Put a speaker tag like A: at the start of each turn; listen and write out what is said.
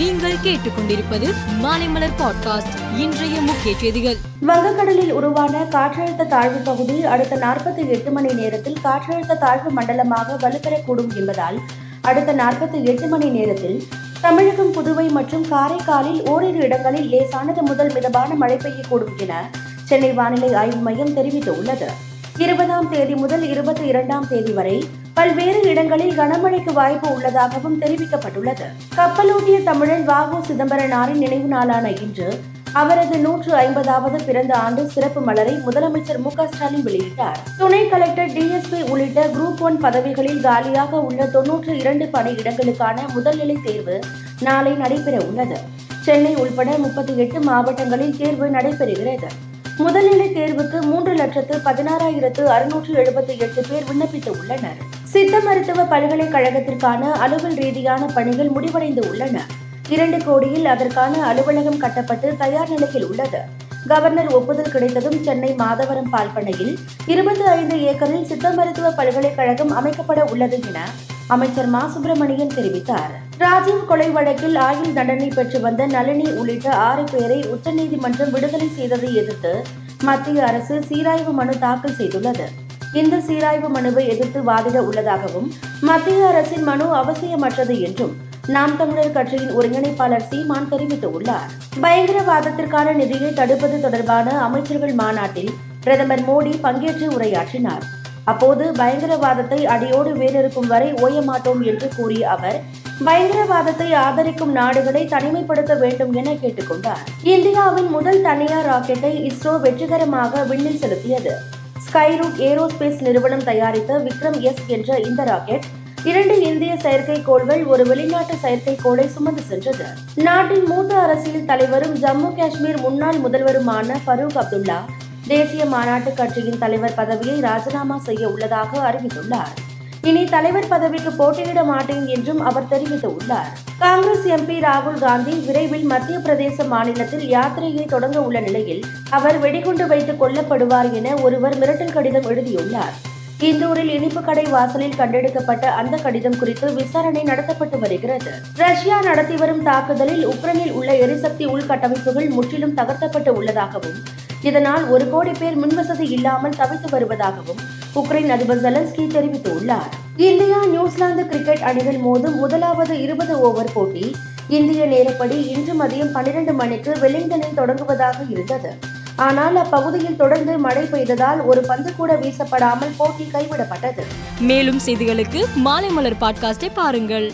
A: நீங்கள் கேட்டுக்கொண்டிருப்பது மாலைமலர் பாட்காஸ்ட் இன்றைய முக்கிய செய்திகள் வங்கக்கடலில்
B: உருவான காற்றழுத்த தாழ்வு பகுதி அடுத்த நாற்பத்தி எட்டு மணி நேரத்தில் காற்றழுத்த தாழ்வு மண்டலமாக வலுப்பெறக்கூடும் என்பதால் அடுத்த நாற்பத்தி எட்டு மணி நேரத்தில் தமிழகம் புதுவை மற்றும் காரைக்காலில் ஓரிரு இடங்களில் லேசானது முதல் மிதமான மழை பெய்யக்கூடும் என சென்னை வானிலை ஆய்வு மையம் தெரிவித்துள்ளது இருபதாம் தேதி முதல் இருபத்தி இரண்டாம் தேதி வரை பல்வேறு இடங்களில் கனமழைக்கு வாய்ப்பு உள்ளதாகவும் தெரிவிக்கப்பட்டுள்ளது கப்பலோட்டிய தமிழன் வாகு சிதம்பரனாரின் நினைவு நாளான இன்று அவரது நூற்று ஐம்பதாவது பிறந்த ஆண்டு சிறப்பு மலரை முதலமைச்சர் மு ஸ்டாலின் வெளியிட்டார் துணை கலெக்டர் டிஎஸ்பி உள்ளிட்ட குரூப் ஒன் பதவிகளில் காலியாக உள்ள தொன்னூற்று இரண்டு பணியிடங்களுக்கான முதல்நிலை தேர்வு நாளை நடைபெற உள்ளது சென்னை உள்பட முப்பத்தி எட்டு மாவட்டங்களில் தேர்வு நடைபெறுகிறது முதல்நிலை தேர்வுக்கு மூன்று லட்சத்து பதினாறாயிரத்து அறுநூற்று எழுபத்தி எட்டு பேர் விண்ணப்பித்து உள்ளனர் சித்த மருத்துவ பல்கலைக்கழகத்திற்கான அலுவல் ரீதியான பணிகள் முடிவடைந்து உள்ளன இரண்டு கோடியில் அதற்கான அலுவலகம் கட்டப்பட்டு தயார் நிலையில் உள்ளது கவர்னர் ஒப்புதல் கிடைத்ததும் சென்னை மாதவரம் பால்பண்ணையில் இருபத்தி ஐந்து ஏக்கரில் சித்த மருத்துவ பல்கலைக்கழகம் அமைக்கப்பட உள்ளது என அமைச்சர் மா சுப்பிரமணியன் தெரிவித்தார் ராஜீவ் கொலை வழக்கில் ஆயுள் தண்டனை பெற்று வந்த நளினி உள்ளிட்ட ஆறு பேரை உச்சநீதிமன்றம் விடுதலை செய்ததை எதிர்த்து மத்திய அரசு சீராய்வு மனு தாக்கல் செய்துள்ளது இந்த சீராய்வு மனுவை எதிர்த்து வாதிட உள்ளதாகவும் மத்திய அரசின் மனு அவசியமற்றது என்றும் நாம் தமிழர் கட்சியின் ஒருங்கிணைப்பாளர் சீமான் தெரிவித்துள்ளார் பயங்கரவாதத்திற்கான நிதியை தடுப்பது தொடர்பான அமைச்சர்கள் மாநாட்டில் பிரதமர் மோடி பங்கேற்று உரையாற்றினார் அப்போது பயங்கரவாதத்தை அடியோடு வேறிருக்கும் வரை மாட்டோம் என்று கூறிய அவர் பயங்கரவாதத்தை ஆதரிக்கும் நாடுகளை தனிமைப்படுத்த வேண்டும் என கேட்டுக்கொண்டார் இந்தியாவின் முதல் தனியார் ராக்கெட்டை இஸ்ரோ வெற்றிகரமாக விண்ணில் செலுத்தியது ஸ்கைரூட் ஏரோஸ்பேஸ் நிறுவனம் தயாரித்த விக்ரம் எஸ் என்ற இந்த ராக்கெட் இரண்டு இந்திய செயற்கைக்கோள்கள் ஒரு வெளிநாட்டு செயற்கைக்கோளை சுமந்து சென்றது நாட்டின் மூத்த அரசியல் தலைவரும் ஜம்மு காஷ்மீர் முன்னாள் முதல்வருமான ஃபரூக் அப்துல்லா தேசிய மாநாட்டு கட்சியின் தலைவர் பதவியை ராஜினாமா செய்ய உள்ளதாக அறிவித்துள்ளார் இனி தலைவர் பதவிக்கு போட்டியிட மாட்டேன் என்றும் அவர் தெரிவித்துள்ளார் காங்கிரஸ் எம்பி ராகுல் காந்தி விரைவில் மத்திய பிரதேச மாநிலத்தில் யாத்திரையை தொடங்க உள்ள நிலையில் அவர் வெடிகுண்டு வைத்து கொல்லப்படுவார் என ஒருவர் மிரட்டல் கடிதம் எழுதியுள்ளார் இந்தூரில் இனிப்பு கடை வாசலில் கண்டெடுக்கப்பட்ட அந்த கடிதம் குறித்து விசாரணை நடத்தப்பட்டு வருகிறது ரஷ்யா நடத்தி வரும் தாக்குதலில் உக்ரைனில் உள்ள எரிசக்தி உள்கட்டமைப்புகள் முற்றிலும் தகர்த்தப்பட்டு உள்ளதாகவும் இதனால் ஒரு கோடி பேர் மின்வசதி இல்லாமல் தவித்து வருவதாகவும் உக்ரைன் அதிபர் ஜெலன்ஸ்கி தெரிவித்துள்ளார் இந்தியா நியூசிலாந்து கிரிக்கெட் அணிகள் மோதும் முதலாவது இருபது ஓவர் போட்டி இந்திய நேரப்படி இன்று மதியம் பன்னிரண்டு மணிக்கு வெலிங்டனில் தொடங்குவதாக இருந்தது ஆனால் அப்பகுதியில் தொடர்ந்து மழை பெய்ததால் ஒரு பந்து கூட வீசப்படாமல் போட்டி கைவிடப்பட்டது
A: மேலும் செய்திகளுக்கு மாலை மலர் பாட்காஸ்டை பாருங்கள்